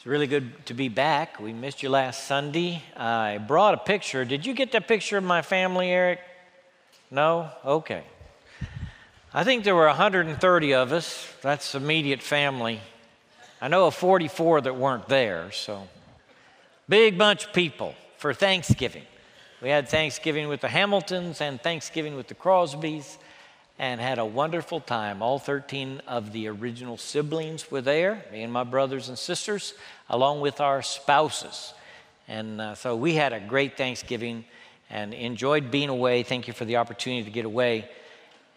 It's really good to be back. We missed you last Sunday. I brought a picture. Did you get that picture of my family, Eric? No? Okay. I think there were 130 of us. That's immediate family. I know of 44 that weren't there, so big bunch of people for Thanksgiving. We had Thanksgiving with the Hamiltons and Thanksgiving with the Crosbys and had a wonderful time. All 13 of the original siblings were there, me and my brothers and sisters, along with our spouses. And uh, so we had a great Thanksgiving and enjoyed being away. Thank you for the opportunity to get away.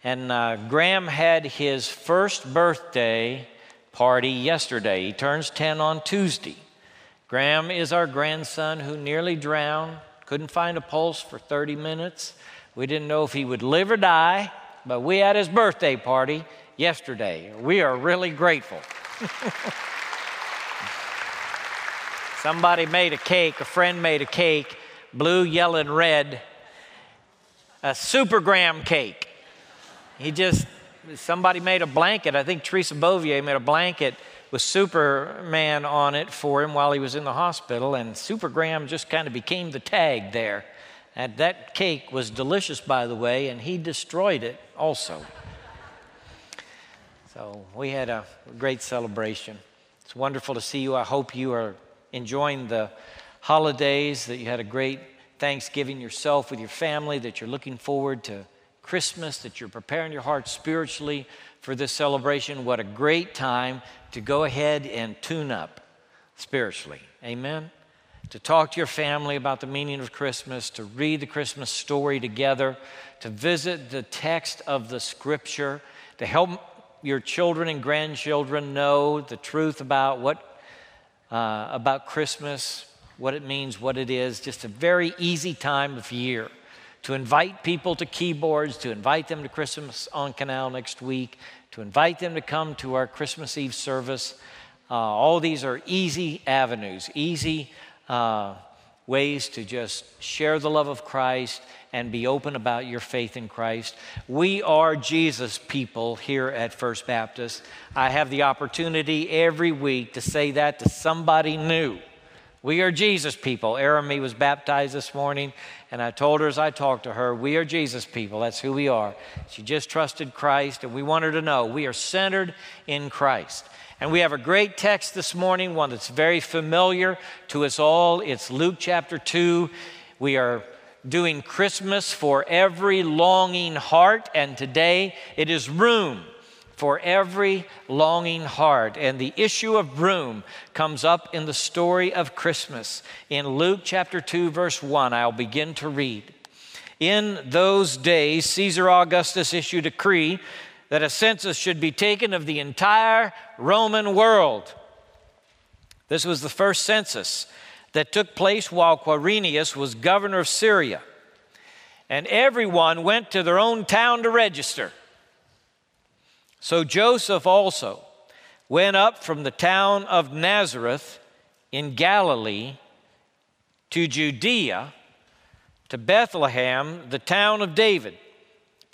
And uh, Graham had his first birthday party yesterday. He turns 10 on Tuesday. Graham is our grandson who nearly drowned, couldn't find a pulse for 30 minutes. We didn't know if he would live or die. But we had his birthday party yesterday. We are really grateful. Somebody made a cake, a friend made a cake, blue, yellow, and red, a super graham cake. He just, somebody made a blanket. I think Teresa Bovier made a blanket with Superman on it for him while he was in the hospital, and Super Graham just kind of became the tag there. And that cake was delicious, by the way, and he destroyed it also. So we had a great celebration. It's wonderful to see you. I hope you are enjoying the holidays, that you had a great Thanksgiving yourself with your family, that you're looking forward to Christmas, that you're preparing your heart spiritually for this celebration. What a great time to go ahead and tune up spiritually. Amen to talk to your family about the meaning of Christmas, to read the Christmas story together, to visit the text of the scripture, to help your children and grandchildren know the truth about what uh, about Christmas, what it means, what it is. Just a very easy time of year to invite people to keyboards, to invite them to Christmas on Canal next week, to invite them to come to our Christmas Eve service. Uh, all these are easy avenues, easy uh, ways to just share the love of Christ and be open about your faith in Christ. We are Jesus people here at First Baptist. I have the opportunity every week to say that to somebody new. We are Jesus people. Arami was baptized this morning, and I told her as I talked to her, we are Jesus people. That's who we are. She just trusted Christ, and we want her to know we are centered in Christ. And we have a great text this morning, one that's very familiar to us all. It's Luke chapter 2. We are doing Christmas for every longing heart, and today it is room for every longing heart. And the issue of room comes up in the story of Christmas. In Luke chapter 2, verse 1, I'll begin to read. In those days, Caesar Augustus issued a decree that a census should be taken of the entire Roman world. This was the first census that took place while Quirinius was governor of Syria. And everyone went to their own town to register. So Joseph also went up from the town of Nazareth in Galilee to Judea to Bethlehem, the town of David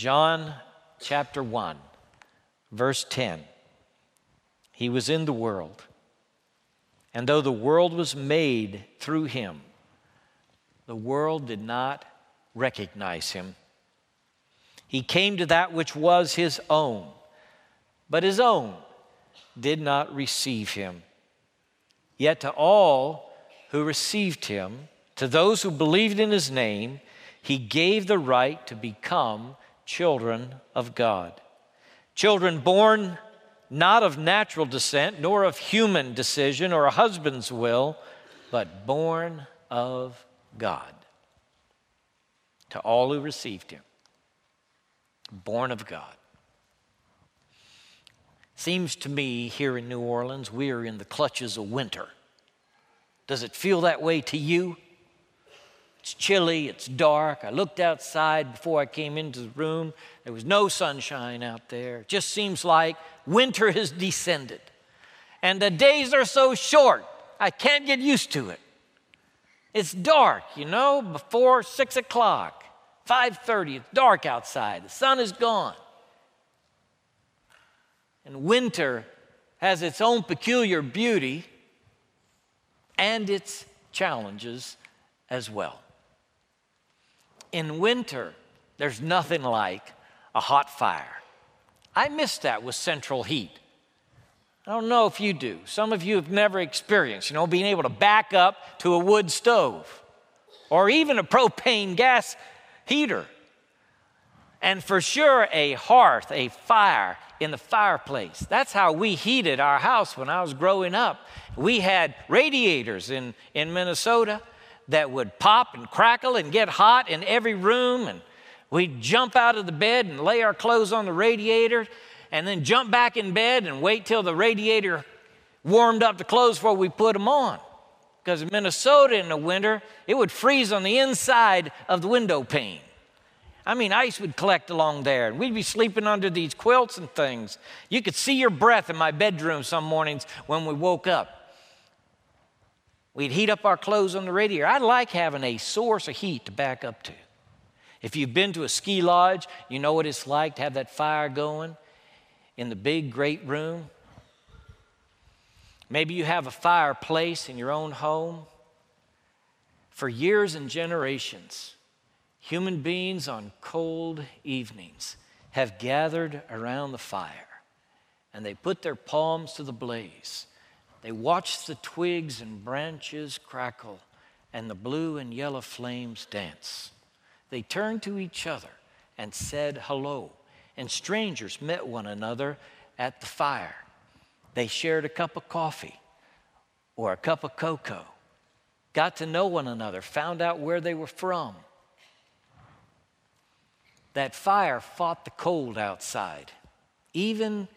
John chapter 1, verse 10. He was in the world, and though the world was made through him, the world did not recognize him. He came to that which was his own, but his own did not receive him. Yet to all who received him, to those who believed in his name, he gave the right to become children of God. Children born not of natural descent, nor of human decision or a husband's will, but born of God. To all who received him, born of God. Seems to me here in New Orleans, we are in the clutches of winter. Does it feel that way to you? It's chilly, it's dark. I looked outside before I came into the room. There was no sunshine out there. It just seems like winter has descended. And the days are so short, I can't get used to it. It's dark, you know, before six o'clock, 5:30, it's dark outside. The sun is gone. And winter has its own peculiar beauty and its challenges as well. In winter, there's nothing like a hot fire. I miss that with central heat. I don't know if you do. Some of you have never experienced, you know, being able to back up to a wood stove or even a propane gas heater. And for sure, a hearth, a fire in the fireplace. That's how we heated our house when I was growing up. We had radiators in, in Minnesota that would pop and crackle and get hot in every room. And we'd jump out of the bed and lay our clothes on the radiator and then jump back in bed and wait till the radiator warmed up the clothes before we put them on. Because in Minnesota in the winter, it would freeze on the inside of the window pane. I mean, ice would collect along there, and we'd be sleeping under these quilts and things. You could see your breath in my bedroom some mornings when we woke up. We'd heat up our clothes on the radiator. I like having a source of heat to back up to. If you've been to a ski lodge, you know what it's like to have that fire going in the big, great room. Maybe you have a fireplace in your own home. For years and generations, human beings on cold evenings have gathered around the fire and they put their palms to the blaze they watched the twigs and branches crackle and the blue and yellow flames dance. They turned to each other and said hello, and strangers met one another at the fire. They shared a cup of coffee or a cup of cocoa, got to know one another, found out where they were from. That fire fought the cold outside, even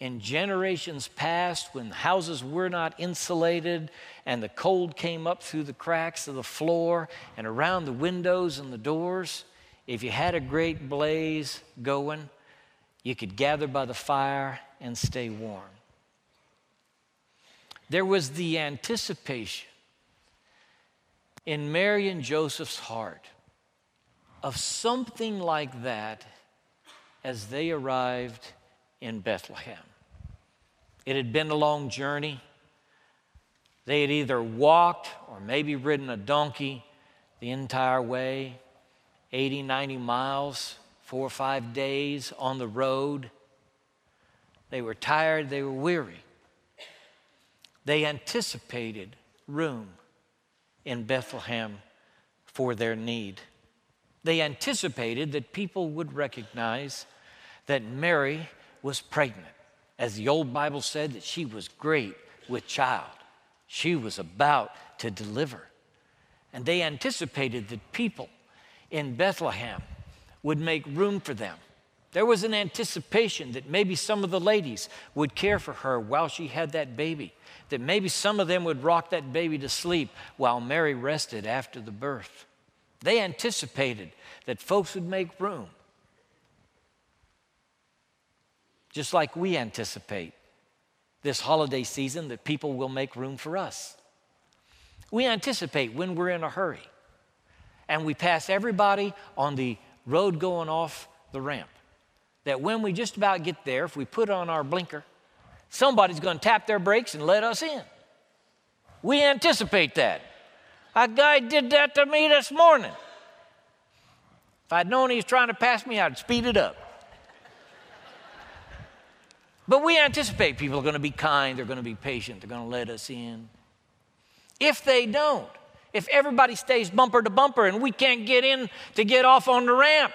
in generations past when houses were not insulated and the cold came up through the cracks of the floor and around the windows and the doors, if you had a great blaze going, you could gather by the fire and stay warm. There was the anticipation in Mary and Joseph's heart of something like that as they arrived in Bethlehem. It had been a long journey. They had either walked or maybe ridden a donkey the entire way 80, 90 miles, four or five days on the road. They were tired, they were weary. They anticipated room in Bethlehem for their need. They anticipated that people would recognize that Mary was pregnant. As the old Bible said, that she was great with child. She was about to deliver. And they anticipated that people in Bethlehem would make room for them. There was an anticipation that maybe some of the ladies would care for her while she had that baby, that maybe some of them would rock that baby to sleep while Mary rested after the birth. They anticipated that folks would make room just like we anticipate this holiday season that people will make room for us. We anticipate when we're in a hurry and we pass everybody on the road going off the ramp that when we just about get there, if we put on our blinker, somebody's going to tap their brakes and let us in. We anticipate that. A guy did that to me this morning. If I'd known he was trying to pass me, I'd speed it up. But we anticipate people are going to be kind, they're going to be patient, they're going to let us in. If they don't, if everybody stays bumper to bumper and we can't get in to get off on the ramp,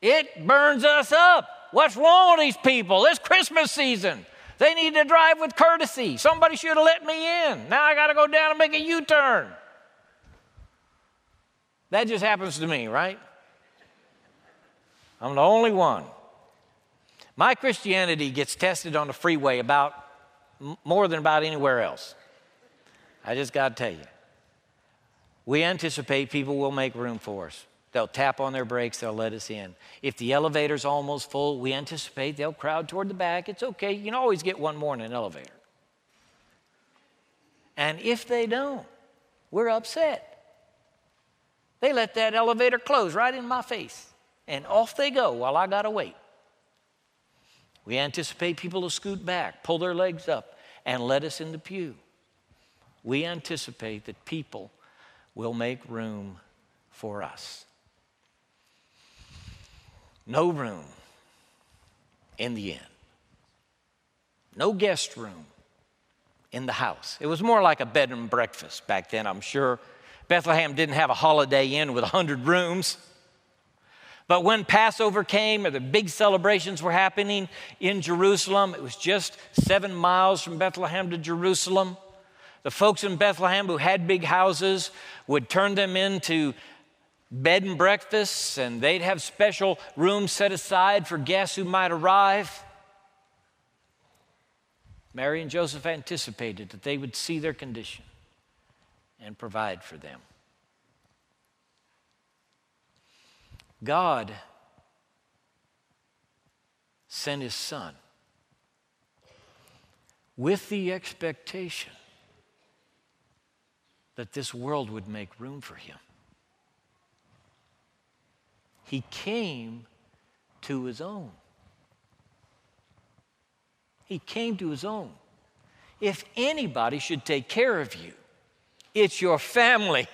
it burns us up. What's wrong with these people? It's Christmas season. They need to drive with courtesy. Somebody should have let me in. Now I got to go down and make a U turn. That just happens to me, right? I'm the only one. My Christianity gets tested on the freeway about more than about anywhere else. I just got to tell you. We anticipate people will make room for us. They'll tap on their brakes, they'll let us in. If the elevator's almost full, we anticipate they'll crowd toward the back. It's okay, you can always get one more in an elevator. And if they don't, we're upset. They let that elevator close right in my face, and off they go while I gotta wait. We anticipate people to scoot back, pull their legs up, and let us in the pew. We anticipate that people will make room for us. No room in the inn, no guest room in the house. It was more like a bed and breakfast back then, I'm sure. Bethlehem didn't have a holiday inn with 100 rooms. But when Passover came or the big celebrations were happening in Jerusalem, it was just seven miles from Bethlehem to Jerusalem. The folks in Bethlehem who had big houses would turn them into bed and breakfasts, and they'd have special rooms set aside for guests who might arrive. Mary and Joseph anticipated that they would see their condition and provide for them. God sent his son with the expectation that this world would make room for him. He came to his own. He came to his own. If anybody should take care of you, it's your family.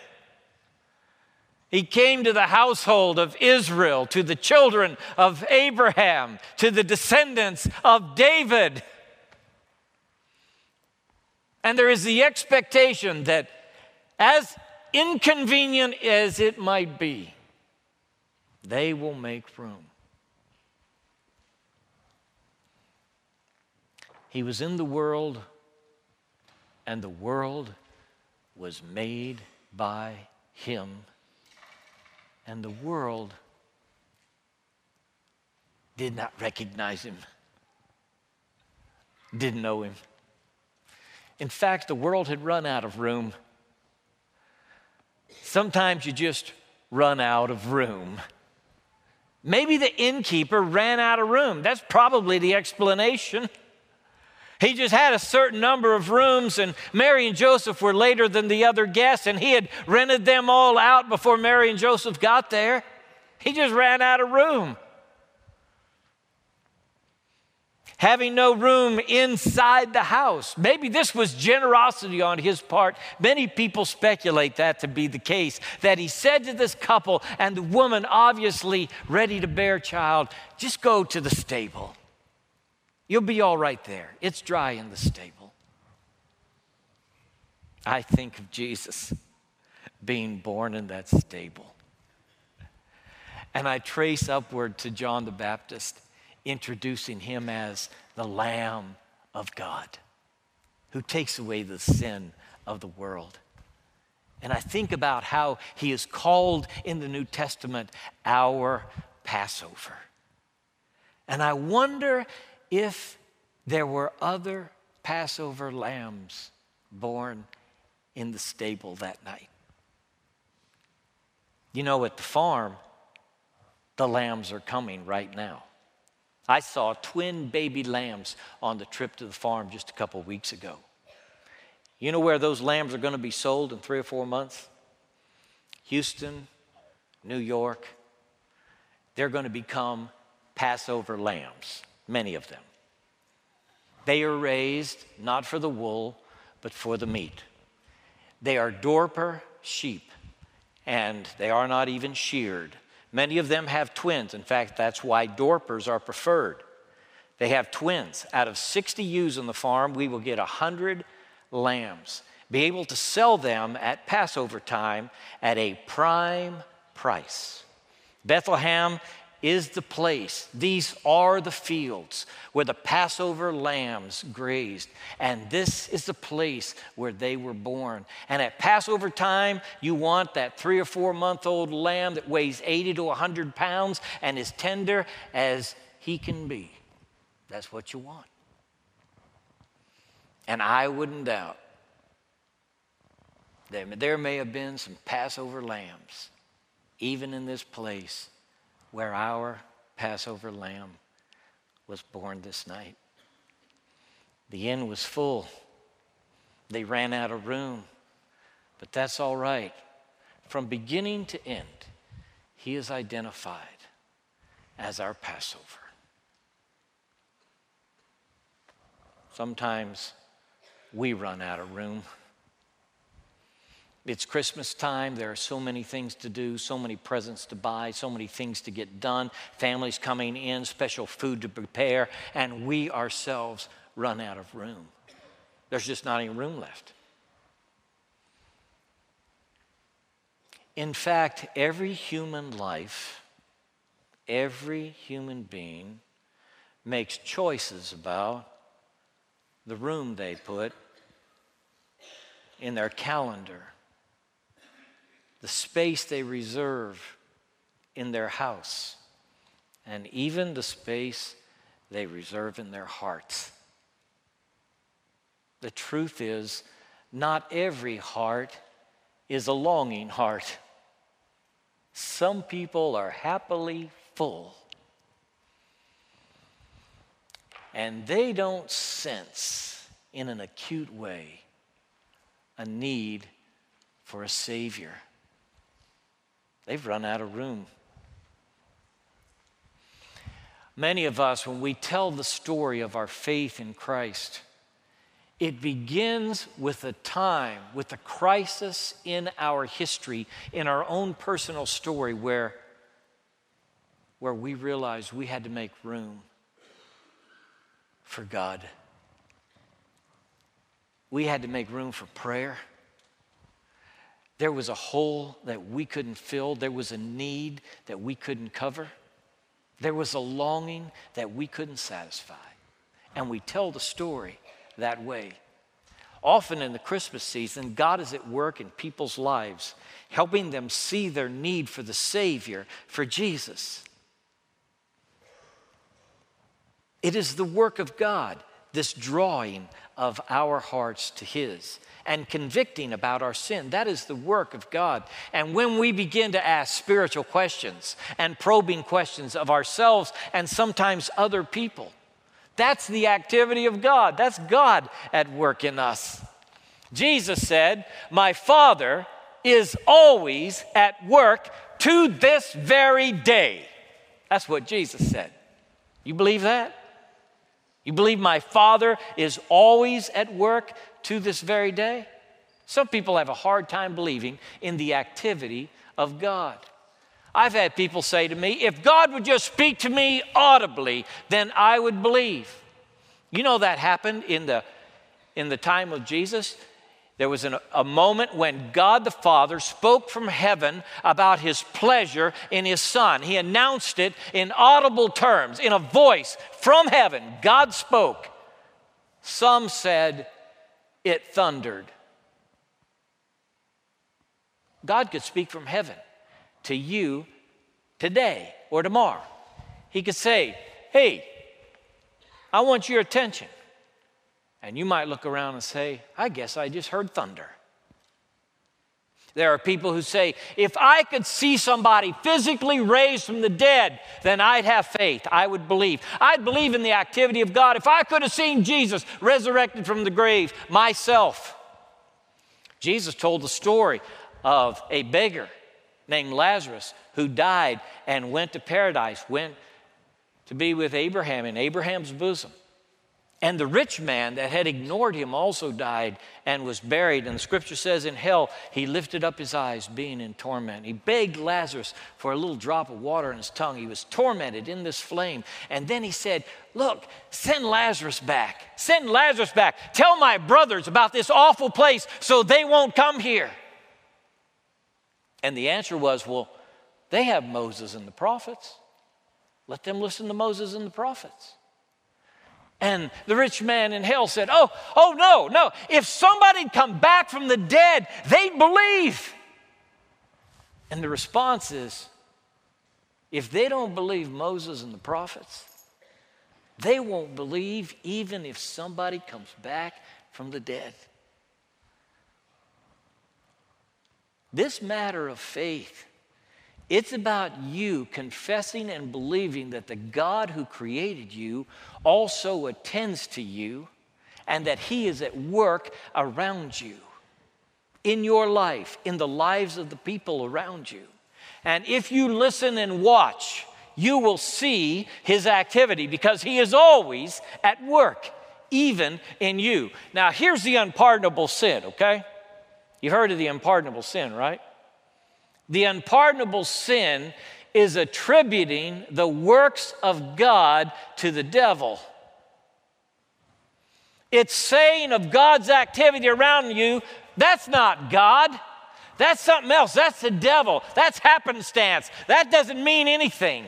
He came to the household of Israel, to the children of Abraham, to the descendants of David. And there is the expectation that, as inconvenient as it might be, they will make room. He was in the world, and the world was made by him. And the world did not recognize him, didn't know him. In fact, the world had run out of room. Sometimes you just run out of room. Maybe the innkeeper ran out of room. That's probably the explanation. He just had a certain number of rooms, and Mary and Joseph were later than the other guests, and he had rented them all out before Mary and Joseph got there. He just ran out of room. having no room inside the house. Maybe this was generosity on his part. Many people speculate that to be the case. That he said to this couple, and the woman obviously ready to bear child, just go to the stable. You'll be all right there. It's dry in the stable. I think of Jesus being born in that stable. And I trace upward to John the Baptist introducing him as the Lamb of God who takes away the sin of the world. And I think about how he is called in the New Testament our Passover. And I wonder if there were other Passover lambs born in the stable that night. You know, at the farm, the lambs are coming right now. I saw twin baby lambs on the trip to the farm just a couple weeks ago. You know where those lambs are going to be sold in three or four months? Houston, New York. They're going to become Passover lambs, many of them. They are raised not for the wool, but for the meat. They are Dorper sheep, and they are not even sheared. Many of them have twins. In fact, that's why Dorpers are preferred. They have twins. Out of 60 ewes on the farm, we will get 100 lambs. Be able to sell them at Passover time at a prime price. Bethlehem is the place, these are the fields where the Passover lambs grazed. And this is the place where they were born. And at Passover time, you want that three or four month old lamb that weighs 80 to 100 pounds and is tender as he can be. That's what you want. And I wouldn't doubt that there may have been some Passover lambs, even in this place where our Passover lamb was born this night. The inn was full. They ran out of room, but that's all right. From beginning to end, he is identified as our Passover. Sometimes we run out of room. It's Christmas time. There are so many things to do, so many presents to buy, so many things to get done, families coming in, special food to prepare, and we ourselves run out of room. There's just not any room left. In fact, every human life, every human being makes choices about the room they put in their calendar, the space they reserve in their house, and even the space they reserve in their hearts. The truth is, not every heart is a longing heart. Some people are happily full. And they don't sense in an acute way a need for a Savior. They've run out of room. Many of us, when we tell the story of our faith in Christ, it begins with a time, with a crisis in our history, in our own personal story, where, where we realized we had to make room for God. We had to make room for prayer. There was a hole that we couldn't fill, there was a need that we couldn't cover, there was a longing that we couldn't satisfy. And we tell the story that way. Often in the Christmas season, God is at work in people's lives, helping them see their need for the Savior, for Jesus. It is the work of God, this drawing of our hearts to His and convicting about our sin. That is the work of God. And when we begin to ask spiritual questions and probing questions of ourselves and sometimes other people, that's the activity of God. That's God at work in us. Jesus said, My Father is always at work to this very day. That's what Jesus said. You believe that? You believe my Father is always at work to this very day? Some people have a hard time believing in the activity of God. I've had people say to me, if God would just speak to me audibly, then I would believe. You know that happened in the, in the time of Jesus? There was an, a moment when God the Father spoke from heaven about his pleasure in his Son. He announced it in audible terms, in a voice from heaven. God spoke. Some said it thundered. God could speak from heaven to you today or tomorrow. He could say, Hey, I want your attention. And you might look around and say, I guess I just heard thunder. There are people who say, if I could see somebody physically raised from the dead, then I'd have faith. I would believe. I'd believe in the activity of God. If I could have seen Jesus resurrected from the grave myself. Jesus told the story of a beggar named Lazarus who died and went to paradise, went to be with Abraham in Abraham's bosom. And the rich man that had ignored him also died and was buried. And the scripture says in hell, he lifted up his eyes, being in torment. He begged Lazarus for a little drop of water in his tongue. He was tormented in this flame. And then he said, Look, send Lazarus back. Send Lazarus back. Tell my brothers about this awful place so they won't come here. And the answer was, Well, they have Moses and the prophets. Let them listen to Moses and the prophets. And the rich man in hell said, Oh, oh, no, no. If somebody'd come back from the dead, they'd believe. And the response is, if they don't believe Moses and the prophets, They won't believe even if somebody comes back from the dead. This matter of faith, it's about you confessing and believing that the God who created you also attends to you and that He is at work around you, in your life, in the lives of the people around you. And if you listen and watch, you will see His activity because He is always at work, even in you. Now, here's the unpardonable sin, okay? You heard of the unpardonable sin, right? The unpardonable sin is attributing the works of God to the devil. It's saying of God's activity around you, that's not God. That's something else. That's the devil. That's happenstance. That doesn't mean anything.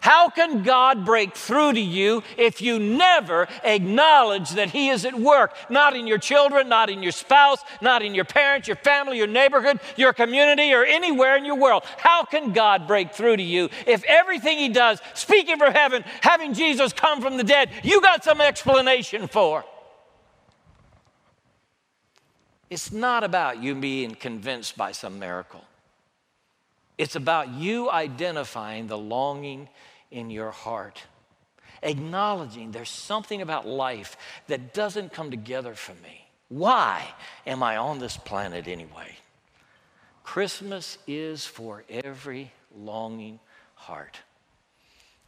How can God break through to you if you never acknowledge that He is at work? Not in your children, not in your spouse, not in your parents, your family, your neighborhood, your community, or anywhere in your world. How can God break through to you if everything He does, speaking for heaven, having Jesus come from the dead, you got some explanation for? It's not about you being convinced by some miracle. It's about you identifying the longing in your heart, acknowledging there's something about life that doesn't come together for me. Why am I on this planet anyway? Christmas is for every longing heart.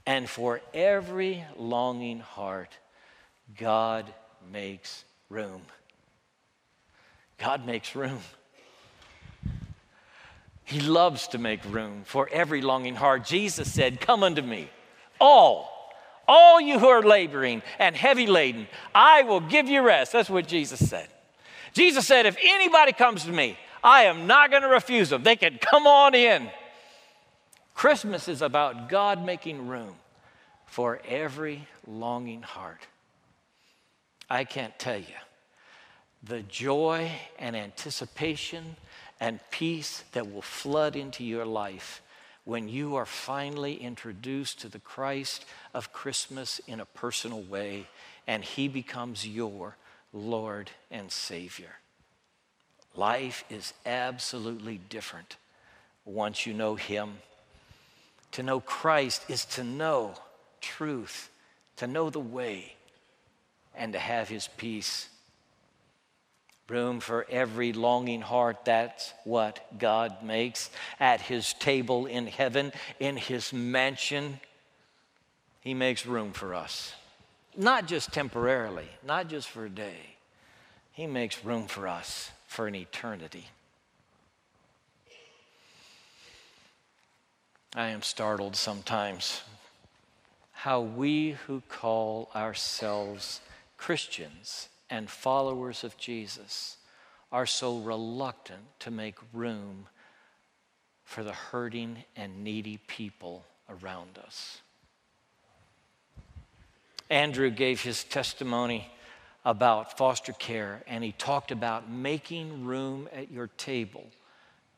And for every longing heart, God makes room. God makes room. He loves to make room for every longing heart. Jesus said, Come unto me, all, all you who are laboring and heavy laden, I will give you rest. That's what Jesus said. Jesus said, If anybody comes to me, I am not going to refuse them. They can come on in. Christmas is about God making room for every longing heart. I can't tell you the joy and anticipation and peace that will flood into your life when you are finally introduced to the Christ of Christmas in a personal way and He becomes your Lord and Savior. Life is absolutely different once you know Him. To know Christ is to know truth, to know the way, and to have His peace room for every longing heart. That's what God makes at his table in heaven, in his mansion. He makes room for us. Not just temporarily, not just for a day. He makes room for us for an eternity. I am startled sometimes how we who call ourselves Christians and followers of Jesus are so reluctant to make room for the hurting and needy people around us. Andrew gave his testimony about foster care, and he talked about making room at your table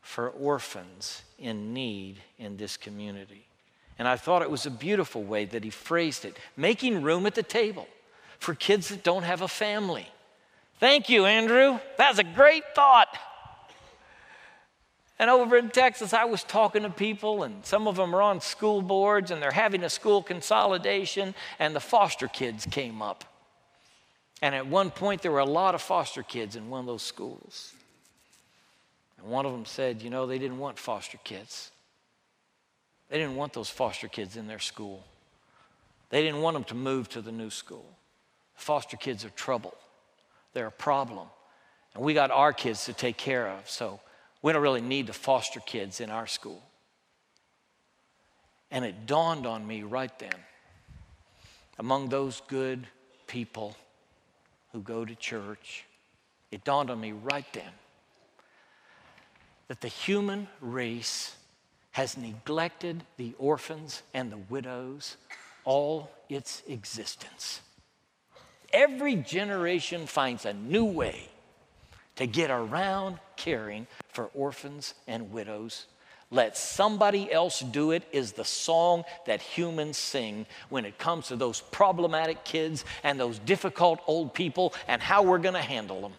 for orphans in need in this community. And I thought it was a beautiful way that he phrased it making room at the table for kids that don't have a family. Thank you, Andrew. That's a great thought. And over in Texas, I was talking to people, and some of them are on school boards, and they're having a school consolidation, and the foster kids came up. And at one point, there were a lot of foster kids in one of those schools. And one of them said, You know, they didn't want foster kids. They didn't want those foster kids in their school. They didn't want them to move to the new school. Foster kids are trouble, they're a problem. And we got our kids to take care of, so we don't really need the foster kids in our school. And it dawned on me right then among those good people who go to church, it dawned on me right then that the human race has neglected the orphans and the widows all its existence. Every generation finds a new way to get around caring for orphans and widows let somebody else do it is the song that humans sing when it comes to those problematic kids and those difficult old people and how we're going to handle them.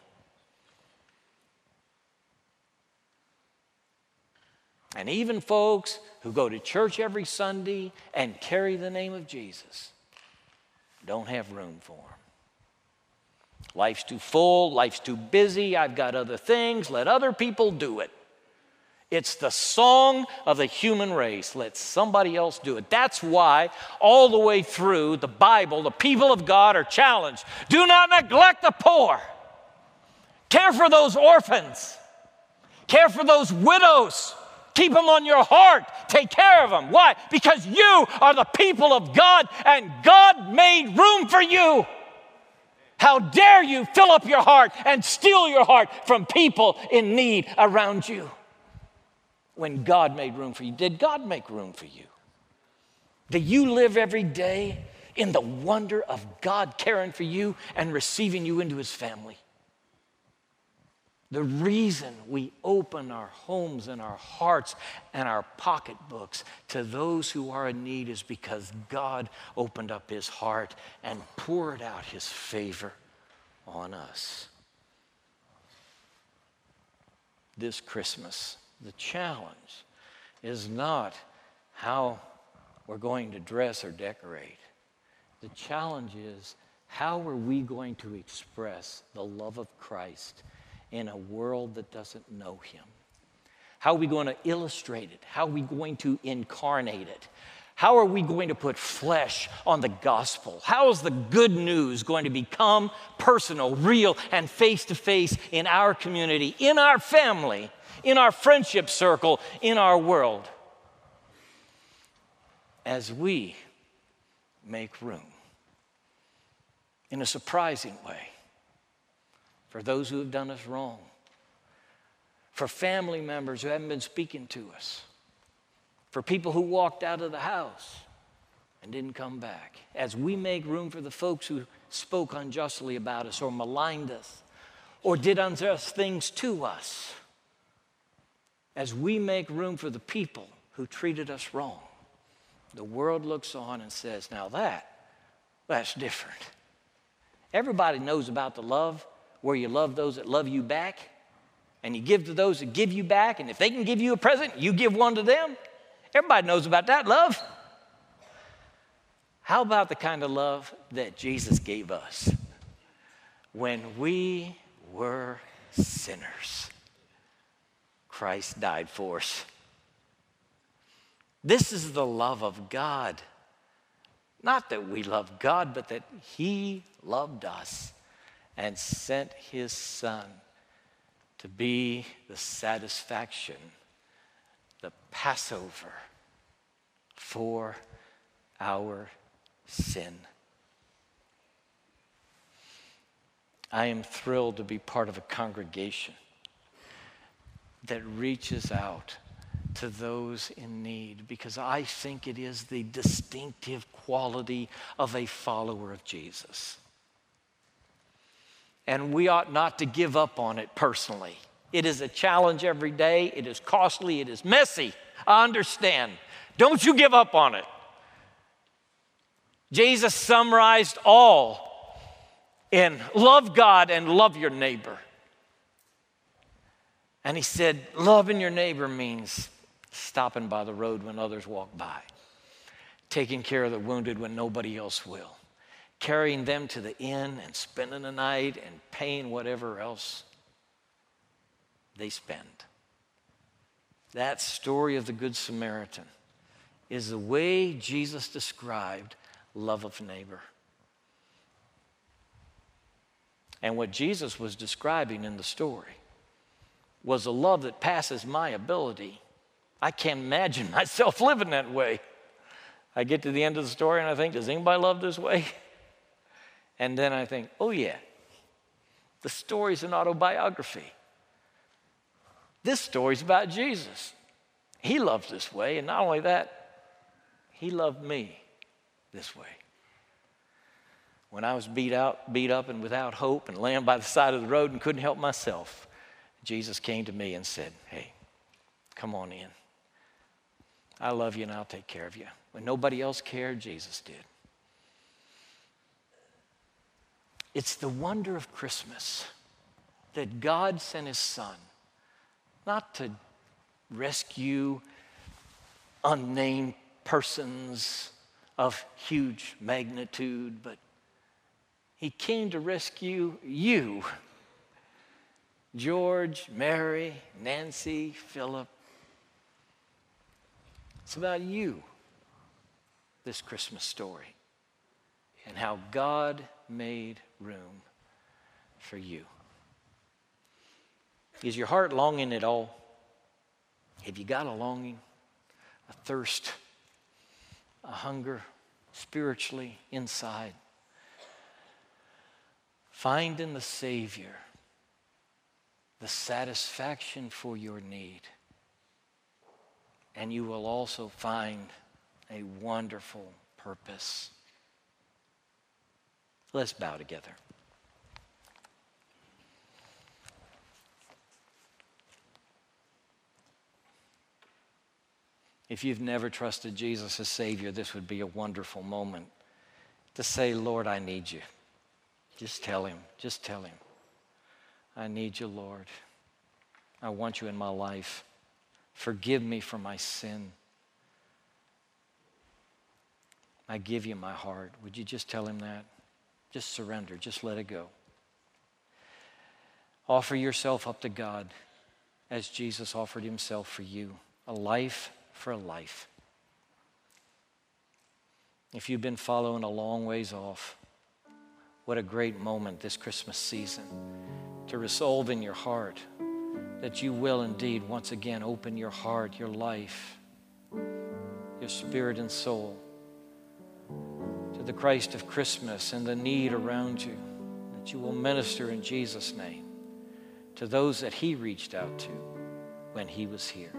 And even folks who go to church every Sunday and carry the name of Jesus don't have room for them. Life's too full, life's too busy, I've got other things, let other people do it. It's the song of the human race. Let somebody else do it. That's why, all the way through the Bible, the people of God are challenged do not neglect the poor, care for those orphans, care for those widows. Keep them on your heart. Take care of them. Why? Because you are the people of God and God made room for you. How dare you fill up your heart and steal your heart from people in need around you? when God made room for you? Did God make room for you? Do you live every day in the wonder of God caring for you and receiving you into his family? The reason we open our homes and our hearts and our pocketbooks to those who are in need is because God opened up his heart and poured out his favor on us. This Christmas, the challenge is not how we're going to dress or decorate. The challenge is how are we going to express the love of Christ in a world that doesn't know Him? How are we going to illustrate it? How are we going to incarnate it? How are we going to put flesh on the gospel? How is the good news going to become personal, real, and face to face in our community, in our family, in our friendship circle, in our world, as we make room in a surprising way for those who have done us wrong, for family members who haven't been speaking to us, for people who walked out of the house and didn't come back, as we make room for the folks who spoke unjustly about us or maligned us or did unjust things to us as we make room for the people who treated us wrong, the world looks on and says, now that, that's different. Everybody knows about the love where you love those that love you back and you give to those that give you back. And if they can give you a present, you give one to them. Everybody knows about that love. How about the kind of love that Jesus gave us when we were sinners? Christ died for us. This is the love of God. Not that we love God, but that He loved us and sent His Son to be the satisfaction, the Passover for our sin. I am thrilled to be part of a congregation that reaches out to those in need because I think it is the distinctive quality of a follower of Jesus. And we ought not to give up on it personally. It is a challenge every day, it is costly, it is messy. I understand. Don't you give up on it. Jesus summarized all in love God and love your neighbor. And he said, Loving your neighbor means stopping by the road when others walk by, taking care of the wounded when nobody else will, carrying them to the inn and spending the night and paying whatever else they spend. That story of the Good Samaritan is the way Jesus described love of neighbor. And what Jesus was describing in the story was a love that passes my ability. I can't imagine myself living that way. I get to the end of the story and I think, does anybody love this way? And then I think, oh, yeah, the story's an autobiography. This story's about Jesus. He loved this way, and not only that, He loved me this way. When I was beat out, beat up and without hope and laying by the side of the road and couldn't help myself, Jesus came to me and said, Hey, come on in. I love you and I'll take care of you. When nobody else cared, Jesus did. It's the wonder of Christmas that God sent his son not to rescue unnamed persons of huge magnitude, but he came to rescue you. George, Mary, Nancy, Philip. It's about you, this Christmas story, and how God made room for you. Is your heart longing at all? Have you got a longing, a thirst, a hunger spiritually inside? Find in the Savior the satisfaction for your need. And you will also find a wonderful purpose. Let's bow together. If you've never trusted Jesus as Savior, this would be a wonderful moment to say, Lord, I need you. Just tell Him, just tell Him, I need you, Lord. I want you in my life. Forgive me for my sin. I give you my heart. Would you just tell Him that? Just surrender, just let it go. Offer yourself up to God as Jesus offered Himself for you a life for a life. If you've been following a long ways off, what a great moment this Christmas season to resolve in your heart that you will indeed once again open your heart, your life, your spirit and soul the Christ of Christmas and the need around you, that you will minister in Jesus' name to those that He reached out to when He was here.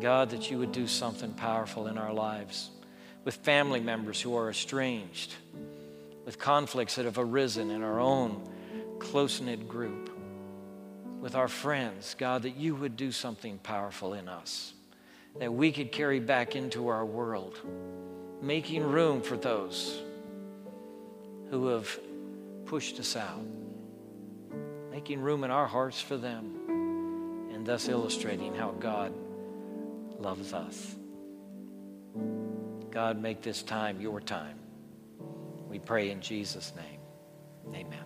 God, that you would do something powerful in our lives with family members who are estranged, with conflicts that have arisen in our own close knit group, with our friends. God, that you would do something powerful in us, that we could carry back into our world, making room for those who have pushed us out, making room in our hearts for them, and thus illustrating how God loves us. God, make this time your time. We pray in Jesus' name. Amen.